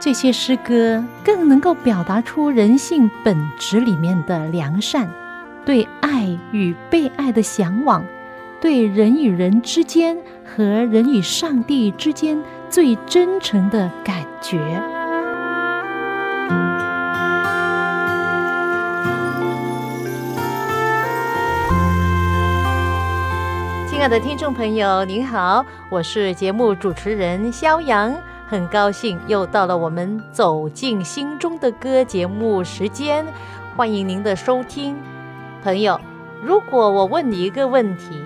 这些诗歌更能够表达出人性本质里面的良善，对爱与被爱的向往，对人与人之间和人与上帝之间最真诚的感觉。亲爱的听众朋友，您好，我是节目主持人肖阳。很高兴又到了我们走进心中的歌节目时间，欢迎您的收听，朋友。如果我问你一个问题：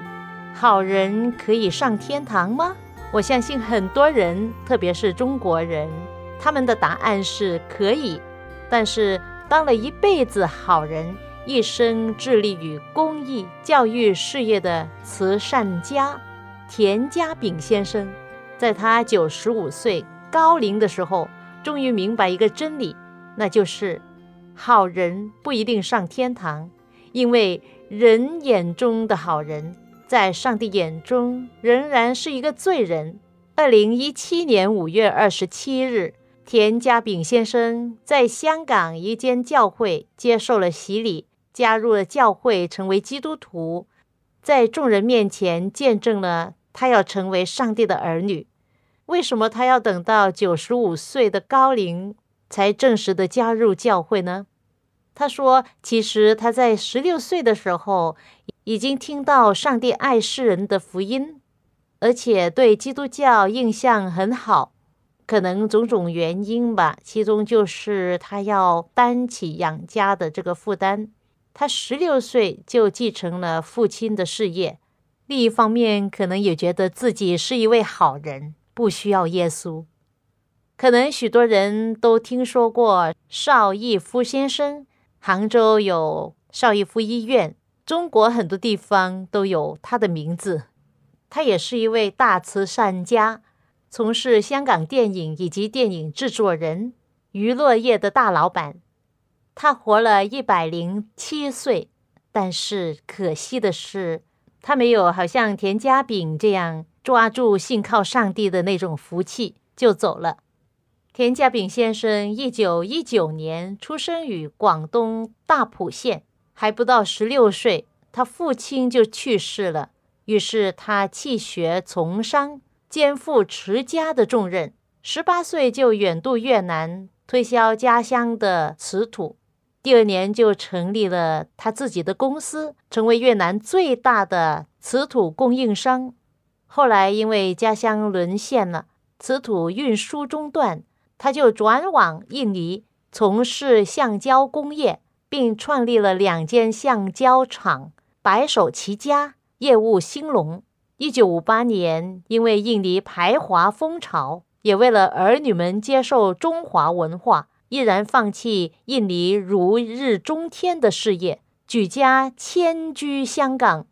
好人可以上天堂吗？我相信很多人，特别是中国人，他们的答案是可以。但是当了一辈子好人，一生致力于公益教育事业的慈善家田家炳先生。在他九十五岁高龄的时候，终于明白一个真理，那就是好人不一定上天堂，因为人眼中的好人，在上帝眼中仍然是一个罪人。二零一七年五月二十七日，田家炳先生在香港一间教会接受了洗礼，加入了教会，成为基督徒，在众人面前见证了他要成为上帝的儿女。为什么他要等到九十五岁的高龄才正式的加入教会呢？他说：“其实他在十六岁的时候已经听到上帝爱世人的福音，而且对基督教印象很好。可能种种原因吧，其中就是他要担起养家的这个负担。他十六岁就继承了父亲的事业，另一方面可能也觉得自己是一位好人。”不需要耶稣，可能许多人都听说过邵逸夫先生。杭州有邵逸夫医院，中国很多地方都有他的名字。他也是一位大慈善家，从事香港电影以及电影制作人、娱乐业的大老板。他活了一百零七岁，但是可惜的是，他没有好像田家炳这样。抓住信靠上帝的那种福气，就走了。田家炳先生一九一九年出生于广东大埔县，还不到十六岁，他父亲就去世了。于是他弃学从商，肩负持家的重任。十八岁就远渡越南，推销家乡的瓷土。第二年就成立了他自己的公司，成为越南最大的瓷土供应商。后来因为家乡沦陷了，瓷土运输中断，他就转往印尼从事橡胶工业，并创立了两间橡胶厂，白手起家，业务兴隆。一九五八年，因为印尼排华风潮，也为了儿女们接受中华文化，毅然放弃印尼如日中天的事业，举家迁居香港。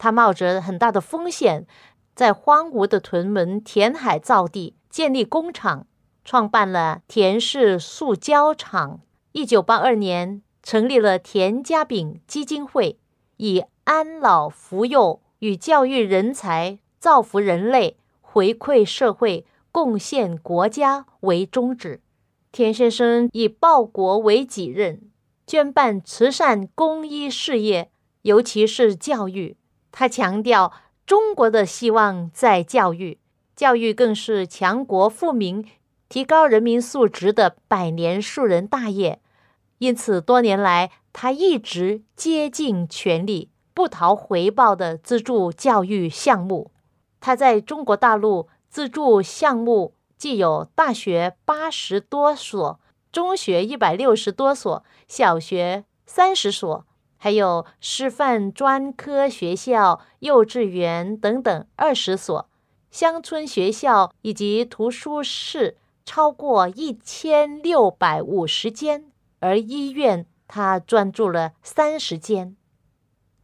他冒着很大的风险。在荒芜的屯门填海造地，建立工厂，创办了田氏塑胶厂。一九八二年，成立了田家炳基金会，以安老扶幼与教育人才、造福人类、回馈社会、贡献国家为宗旨。田先生以报国为己任，捐办慈善公益事业，尤其是教育。他强调。中国的希望在教育，教育更是强国富民、提高人民素质的百年树人大业。因此，多年来他一直竭尽全力、不讨回报的资助教育项目。他在中国大陆资助项目既有大学八十多所、中学一百六十多所、小学三十所。还有师范专科学校、幼稚园等等二十所，乡村学校以及图书室超过一千六百五十间，而医院他专注了三十间。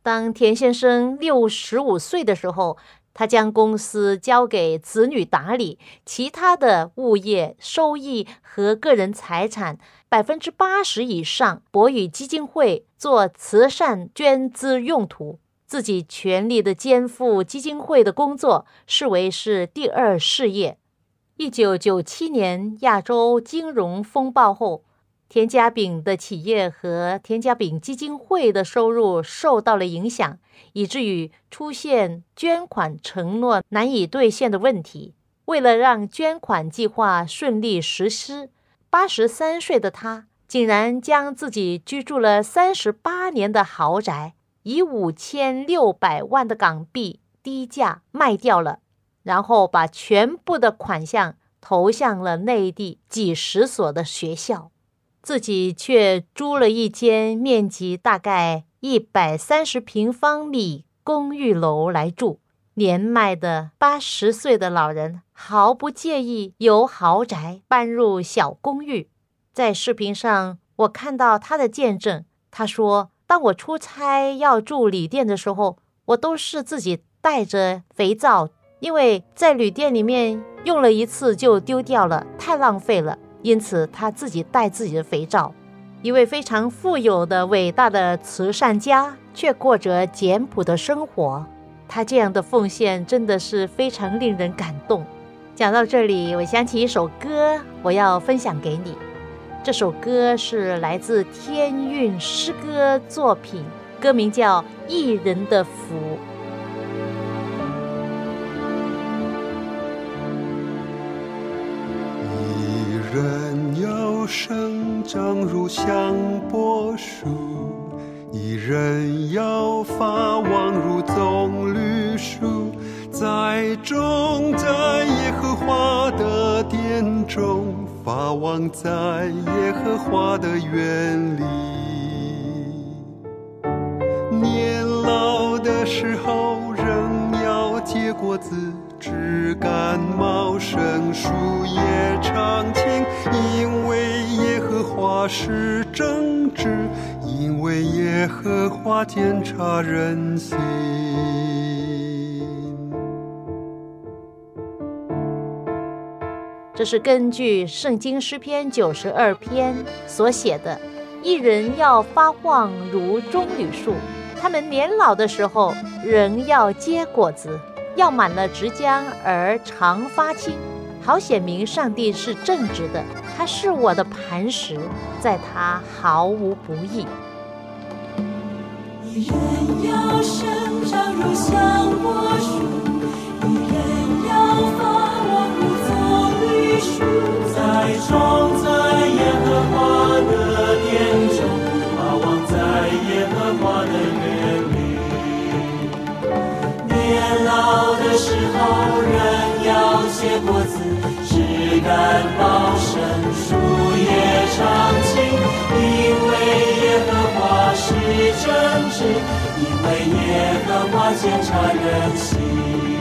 当田先生六十五岁的时候，他将公司交给子女打理，其他的物业收益和个人财产百分之八十以上拨予基金会做慈善捐资用途，自己全力的肩负基金会的工作，视为是第二事业。一九九七年亚洲金融风暴后。田家炳的企业和田家炳基金会的收入受到了影响，以至于出现捐款承诺难以兑现的问题。为了让捐款计划顺利实施，八十三岁的他竟然将自己居住了三十八年的豪宅以五千六百万的港币低价卖掉了，然后把全部的款项投向了内地几十所的学校。自己却租了一间面积大概一百三十平方米公寓楼来住。年迈的八十岁的老人毫不介意由豪宅搬入小公寓。在视频上，我看到他的见证。他说：“当我出差要住旅店的时候，我都是自己带着肥皂，因为在旅店里面用了一次就丢掉了，太浪费了。”因此，他自己带自己的肥皂。一位非常富有的伟大的慈善家，却过着简朴的生活。他这样的奉献真的是非常令人感动。讲到这里，我想起一首歌，我要分享给你。这首歌是来自天韵诗歌作品，歌名叫《一人的福》。人要生长如香柏树，一人要发旺如棕榈树，栽种在耶和华的殿中，发旺在耶和华的园里。年老的时候仍要结果子。枝干茂盛，树叶常青，因为耶和华是正直，因为耶和华检察人心。这是根据圣经诗篇九十二篇所写的。一人要发旺如棕榈树，他们年老的时候仍要结果子。要满了直江而常发青，好显明上帝是正直的，他是我的磐石，在他毫无不义。一人要生长如香柏树，一人要发旺如棕榈树，栽种在耶和华的殿中，发旺在耶和华的园，年老。的时候，人要写果子，枝干茂盛，树叶常青。因为耶和华是正直，因为耶和华检查人心。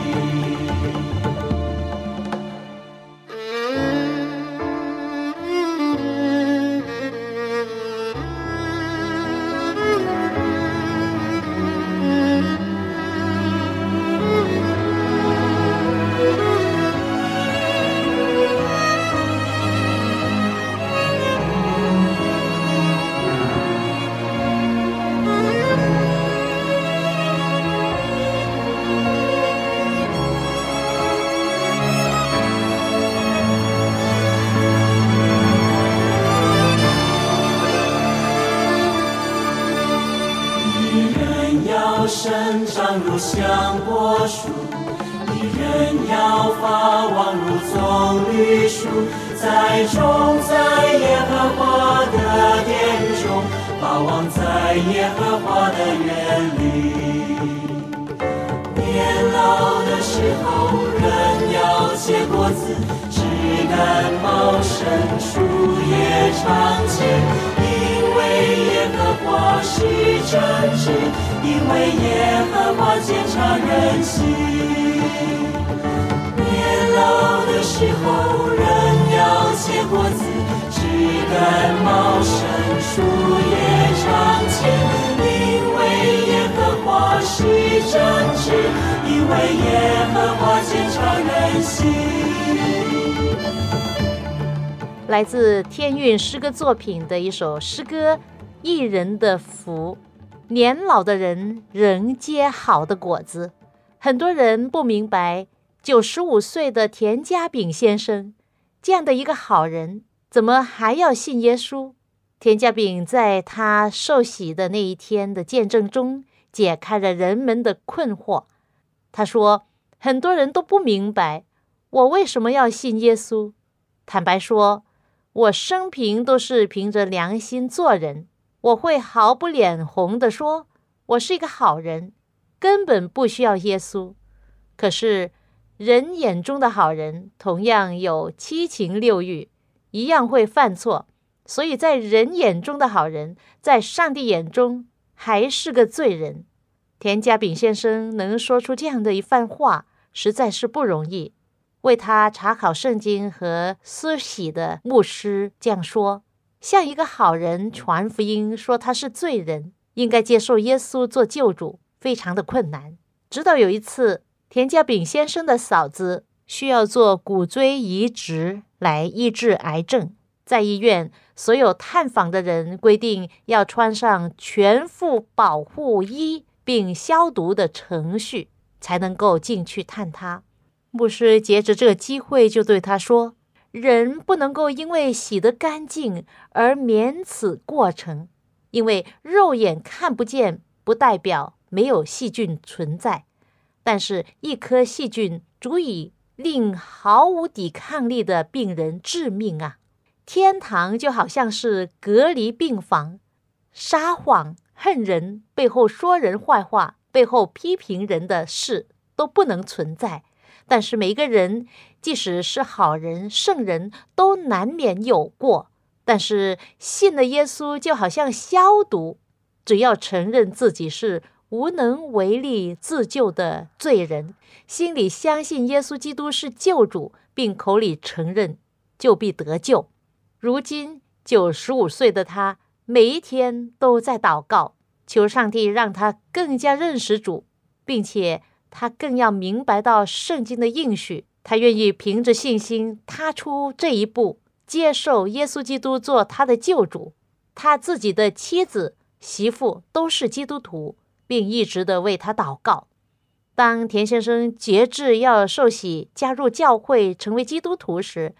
耶和华是正直。因为耶和华检察人心，年老的时候人要结果子，枝干茂盛，树叶常青，因为耶和华是正直，因为耶和华坚察人心。来自天韵诗歌作品的一首诗歌《一人的福》，年老的人仍结好的果子。很多人不明白，九十五岁的田家炳先生这样的一个好人，怎么还要信耶稣？田家炳在他受洗的那一天的见证中，解开了人们的困惑。他说：“很多人都不明白，我为什么要信耶稣。坦白说。”我生平都是凭着良心做人，我会毫不脸红地说，我是一个好人，根本不需要耶稣。可是人眼中的好人同样有七情六欲，一样会犯错，所以在人眼中的好人，在上帝眼中还是个罪人。田家炳先生能说出这样的一番话，实在是不容易。为他查考圣经和施洗的牧师这样说：向一个好人传福音，说他是罪人，应该接受耶稣做救主，非常的困难。直到有一次，田家炳先生的嫂子需要做骨髓移植来医治癌症，在医院，所有探访的人规定要穿上全副保护衣并消毒的程序，才能够进去探他。牧师借着这个机会就对他说：“人不能够因为洗得干净而免此过程，因为肉眼看不见，不代表没有细菌存在。但是，一颗细菌足以令毫无抵抗力的病人致命啊！天堂就好像是隔离病房，撒谎、恨人、背后说人坏话、背后批评人的事都不能存在。”但是每个人，即使是好人、圣人，都难免有过。但是信了耶稣，就好像消毒，只要承认自己是无能为力自救的罪人，心里相信耶稣基督是救主，并口里承认，就必得救。如今九十五岁的他，每一天都在祷告，求上帝让他更加认识主，并且。他更要明白到圣经的应许，他愿意凭着信心踏出这一步，接受耶稣基督做他的救主。他自己的妻子、媳妇都是基督徒，并一直的为他祷告。当田先生节制要受洗、加入教会、成为基督徒时，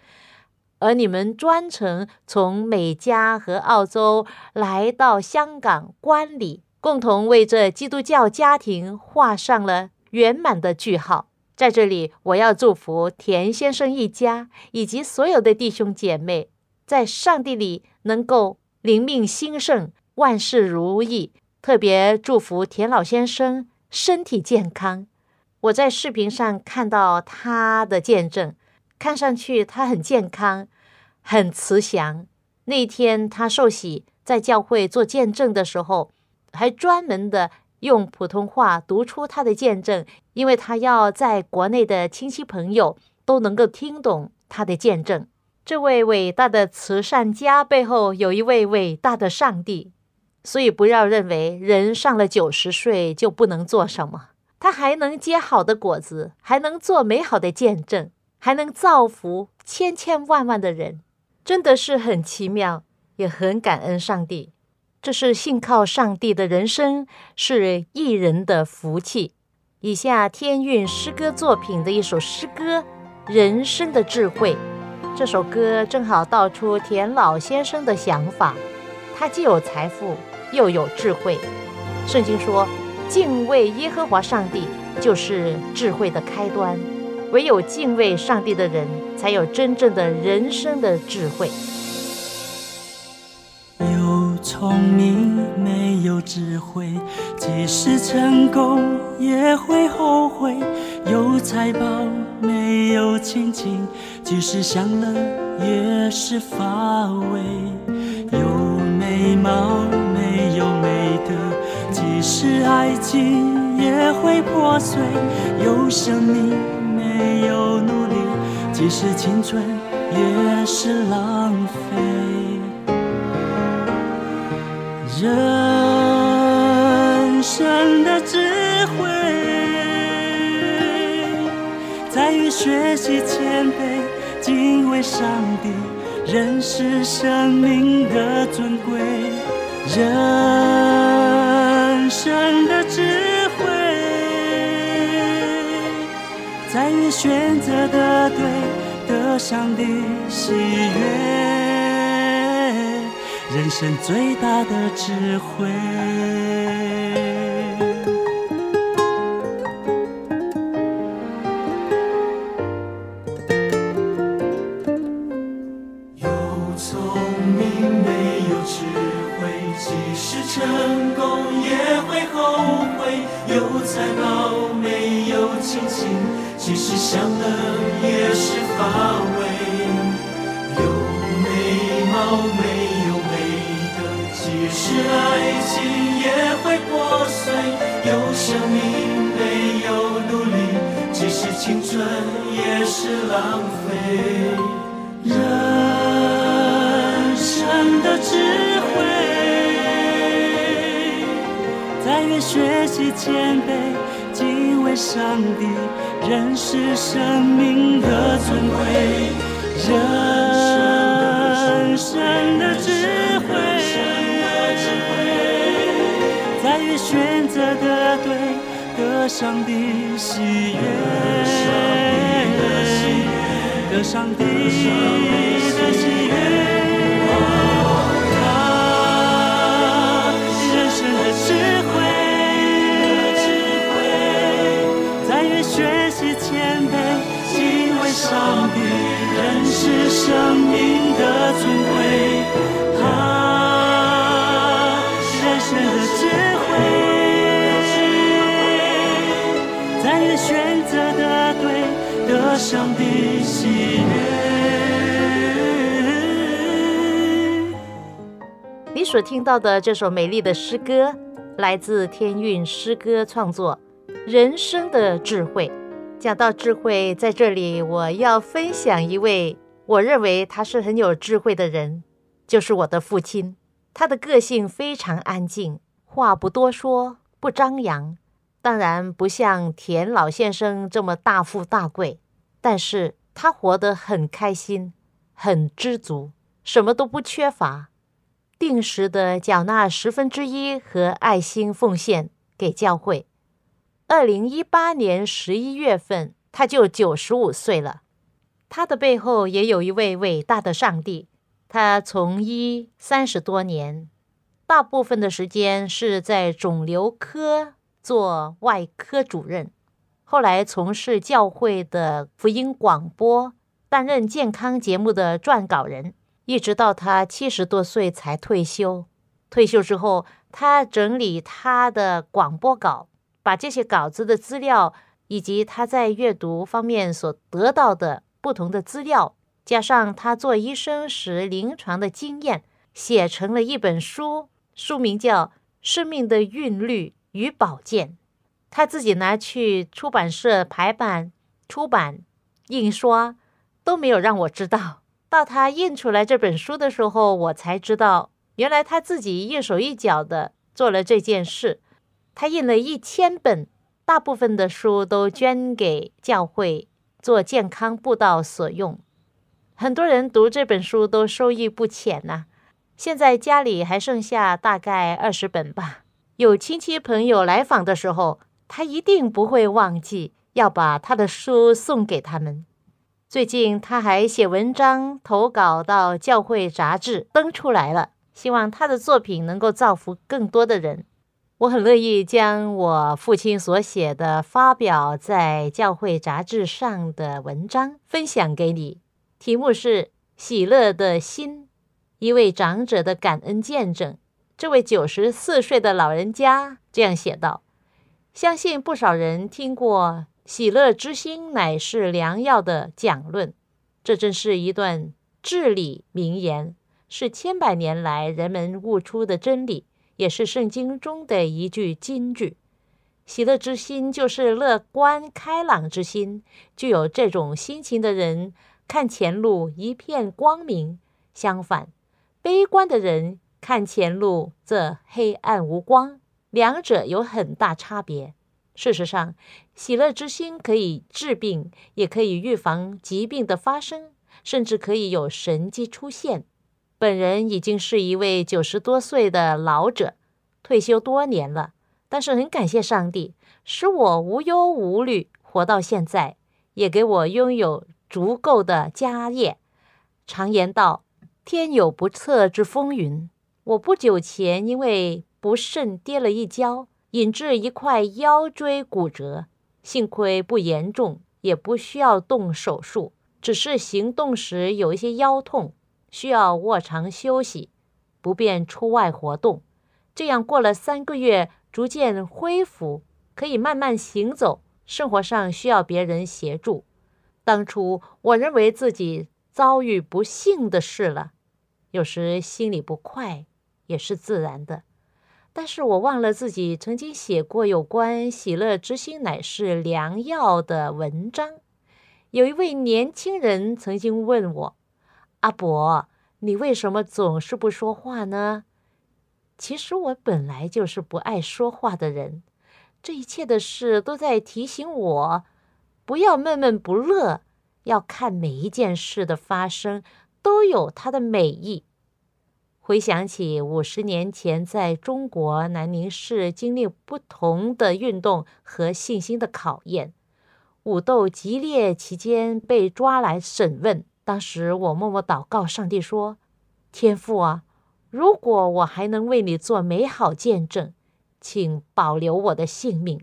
而你们专程从美加和澳洲来到香港观礼，共同为这基督教家庭画上了。圆满的句号，在这里，我要祝福田先生一家以及所有的弟兄姐妹，在上帝里能够灵命兴盛，万事如意。特别祝福田老先生身体健康。我在视频上看到他的见证，看上去他很健康，很慈祥。那天他受洗，在教会做见证的时候，还专门的。用普通话读出他的见证，因为他要在国内的亲戚朋友都能够听懂他的见证。这位伟大的慈善家背后有一位伟大的上帝，所以不要认为人上了九十岁就不能做什么，他还能结好的果子，还能做美好的见证，还能造福千千万万的人，真的是很奇妙，也很感恩上帝。这是信靠上帝的人生，是艺人的福气。以下天韵诗歌作品的一首诗歌《人生的智慧》，这首歌正好道出田老先生的想法。他既有财富，又有智慧。圣经说，敬畏耶和华上帝就是智慧的开端。唯有敬畏上帝的人，才有真正的人生的智慧。聪明没有智慧，即使成功也会后悔；有财宝没有亲情，即使享乐也是乏味；有美貌没有美德，即使爱情也会破碎；有生命没有努力，即使青春也是浪费。人生的智慧，在于学习谦卑，敬畏上帝，认识生命的尊贵。人生的智慧，在于选择的对，得上帝喜悦。人生最大的智慧。心也会破碎；有生命没有努力，即使青春也是浪费。人生的智慧，在于学习谦卑，敬畏上帝，认识生命的尊贵。人生的智慧，在于选择的对，得上帝喜悦。得上帝的喜悦，啊，上帝喜悦。你所听到的这首美丽的诗歌，来自天韵诗歌创作《人生的智慧》。讲到智慧，在这里我要分享一位我认为他是很有智慧的人，就是我的父亲。他的个性非常安静，话不多说，不张扬。当然不像田老先生这么大富大贵，但是他活得很开心，很知足，什么都不缺乏，定时的缴纳十分之一和爱心奉献给教会。二零一八年十一月份，他就九十五岁了。他的背后也有一位伟大的上帝。他从医三十多年，大部分的时间是在肿瘤科做外科主任，后来从事教会的福音广播，担任健康节目的撰稿人，一直到他七十多岁才退休。退休之后，他整理他的广播稿，把这些稿子的资料以及他在阅读方面所得到的不同的资料。加上他做医生时临床的经验，写成了一本书，书名叫《生命的韵律与保健》。他自己拿去出版社排版、出版、印刷，都没有让我知道。到他印出来这本书的时候，我才知道，原来他自己一手一脚的做了这件事。他印了一千本，大部分的书都捐给教会做健康布道所用。很多人读这本书都受益不浅呐。现在家里还剩下大概二十本吧。有亲戚朋友来访的时候，他一定不会忘记要把他的书送给他们。最近他还写文章投稿到教会杂志登出来了，希望他的作品能够造福更多的人。我很乐意将我父亲所写的发表在教会杂志上的文章分享给你。题目是《喜乐的心》，一位长者的感恩见证。这位九十四岁的老人家这样写道：“相信不少人听过‘喜乐之心乃是良药’的讲论，这真是一段至理名言，是千百年来人们悟出的真理，也是圣经中的一句金句。喜乐之心就是乐观开朗之心，具有这种心情的人。”看前路一片光明，相反，悲观的人看前路则黑暗无光，两者有很大差别。事实上，喜乐之心可以治病，也可以预防疾病的发生，甚至可以有神迹出现。本人已经是一位九十多岁的老者，退休多年了，但是很感谢上帝，使我无忧无虑活到现在，也给我拥有足够的家业。常言道：“天有不测之风云。”我不久前因为不慎跌了一跤。引致一块腰椎骨折，幸亏不严重，也不需要动手术，只是行动时有一些腰痛，需要卧床休息，不便出外活动。这样过了三个月，逐渐恢复，可以慢慢行走。生活上需要别人协助。当初我认为自己遭遇不幸的事了，有时心里不快也是自然的。但是我忘了自己曾经写过有关“喜乐之心乃是良药”的文章。有一位年轻人曾经问我：“阿伯，你为什么总是不说话呢？”其实我本来就是不爱说话的人。这一切的事都在提醒我，不要闷闷不乐，要看每一件事的发生都有它的美意。回想起五十年前在中国南宁市经历不同的运动和信心的考验，武斗激烈期间被抓来审问，当时我默默祷告上帝说：“天父啊，如果我还能为你做美好见证，请保留我的性命。”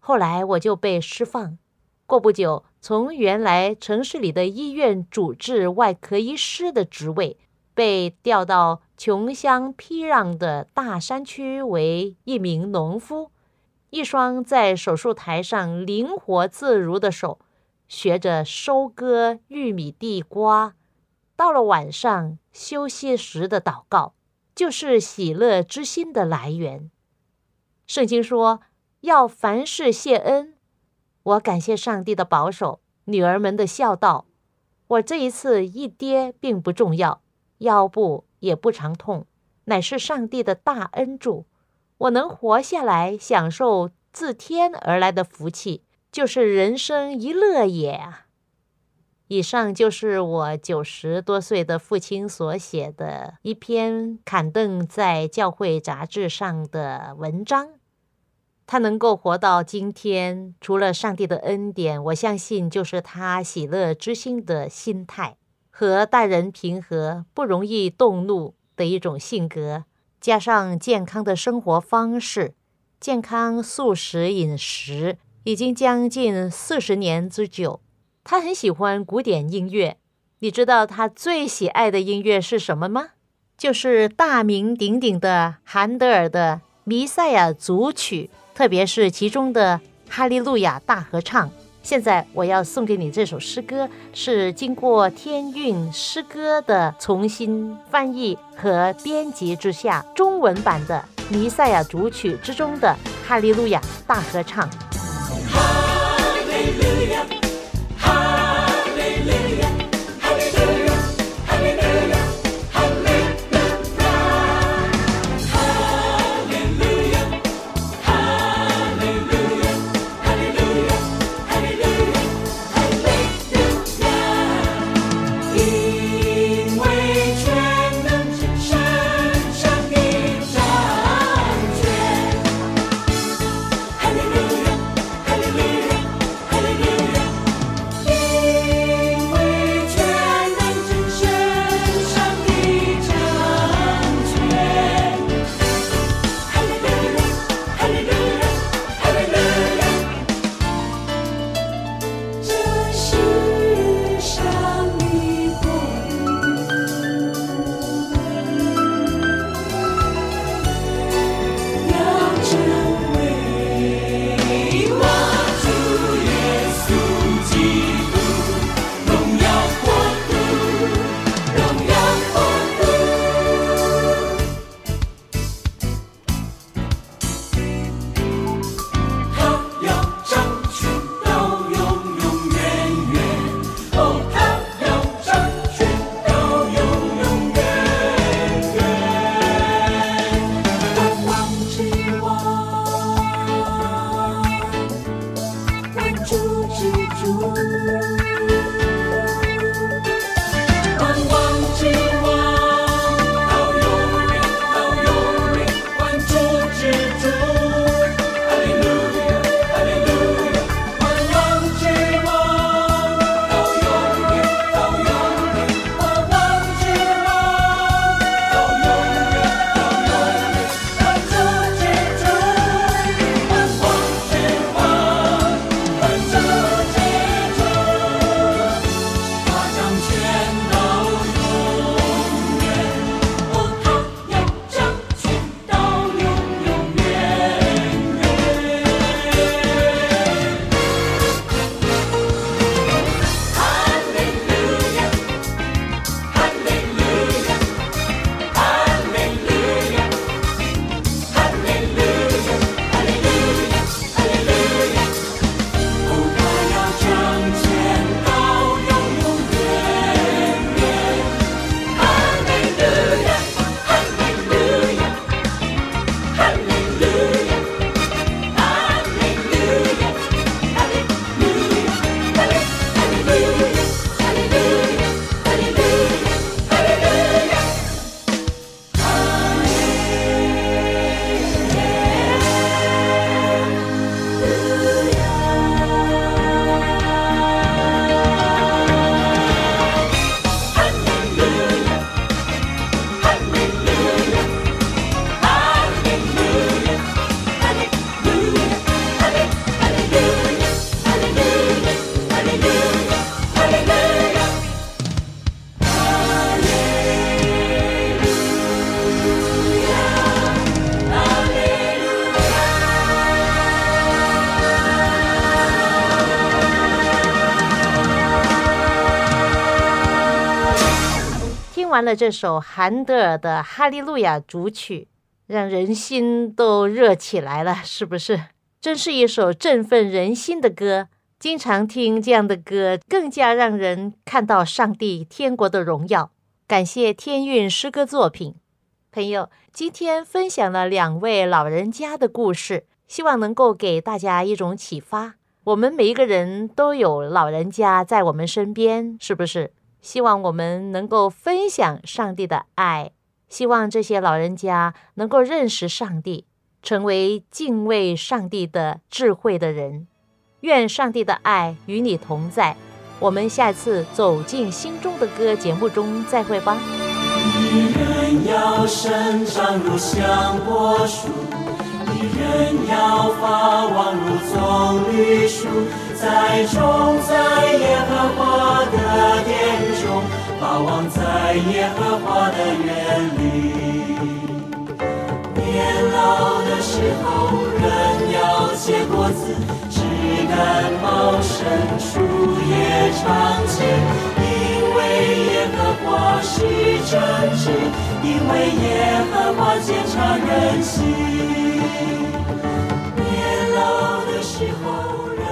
后来我就被释放，过不久从原来城市里的医院主治外科医师的职位。被调到穷乡僻壤的大山区为一名农夫，一双在手术台上灵活自如的手，学着收割玉米地瓜。到了晚上休息时的祷告，就是喜乐之心的来源。圣经说要凡事谢恩，我感谢上帝的保守，女儿们的孝道。我这一次一跌并不重要。腰部也不常痛，乃是上帝的大恩助。我能活下来，享受自天而来的福气，就是人生一乐也啊！以上就是我九十多岁的父亲所写的一篇刊登在教会杂志上的文章。他能够活到今天，除了上帝的恩典，我相信就是他喜乐之心的心态。和待人平和、不容易动怒的一种性格，加上健康的生活方式，健康素食饮食已经将近四十年之久。他很喜欢古典音乐，你知道他最喜爱的音乐是什么吗？就是大名鼎鼎的韩德尔的《弥赛亚》组曲，特别是其中的《哈利路亚》大合唱。现在我要送给你这首诗歌，是经过天韵诗歌的重新翻译和编辑之下，中文版的《弥赛亚主曲》之中的《哈利路亚》大合唱。完了这首韩德尔的《哈利路亚》主曲，让人心都热起来了，是不是？真是一首振奋人心的歌。经常听这样的歌，更加让人看到上帝天国的荣耀。感谢天韵诗歌作品，朋友，今天分享了两位老人家的故事，希望能够给大家一种启发。我们每一个人都有老人家在我们身边，是不是？希望我们能够分享上帝的爱，希望这些老人家能够认识上帝，成为敬畏上帝的智慧的人。愿上帝的爱与你同在。我们下次走进心中的歌节目中再会吧。人要生长如香柏树，人要发旺如棕榈树。在种在耶和华的殿中，发望在耶和华的园里。年老的时候，人要结果子，枝干茂盛，树叶常青。因为耶和华是正直，因为耶和华检察人心。年老的时候。人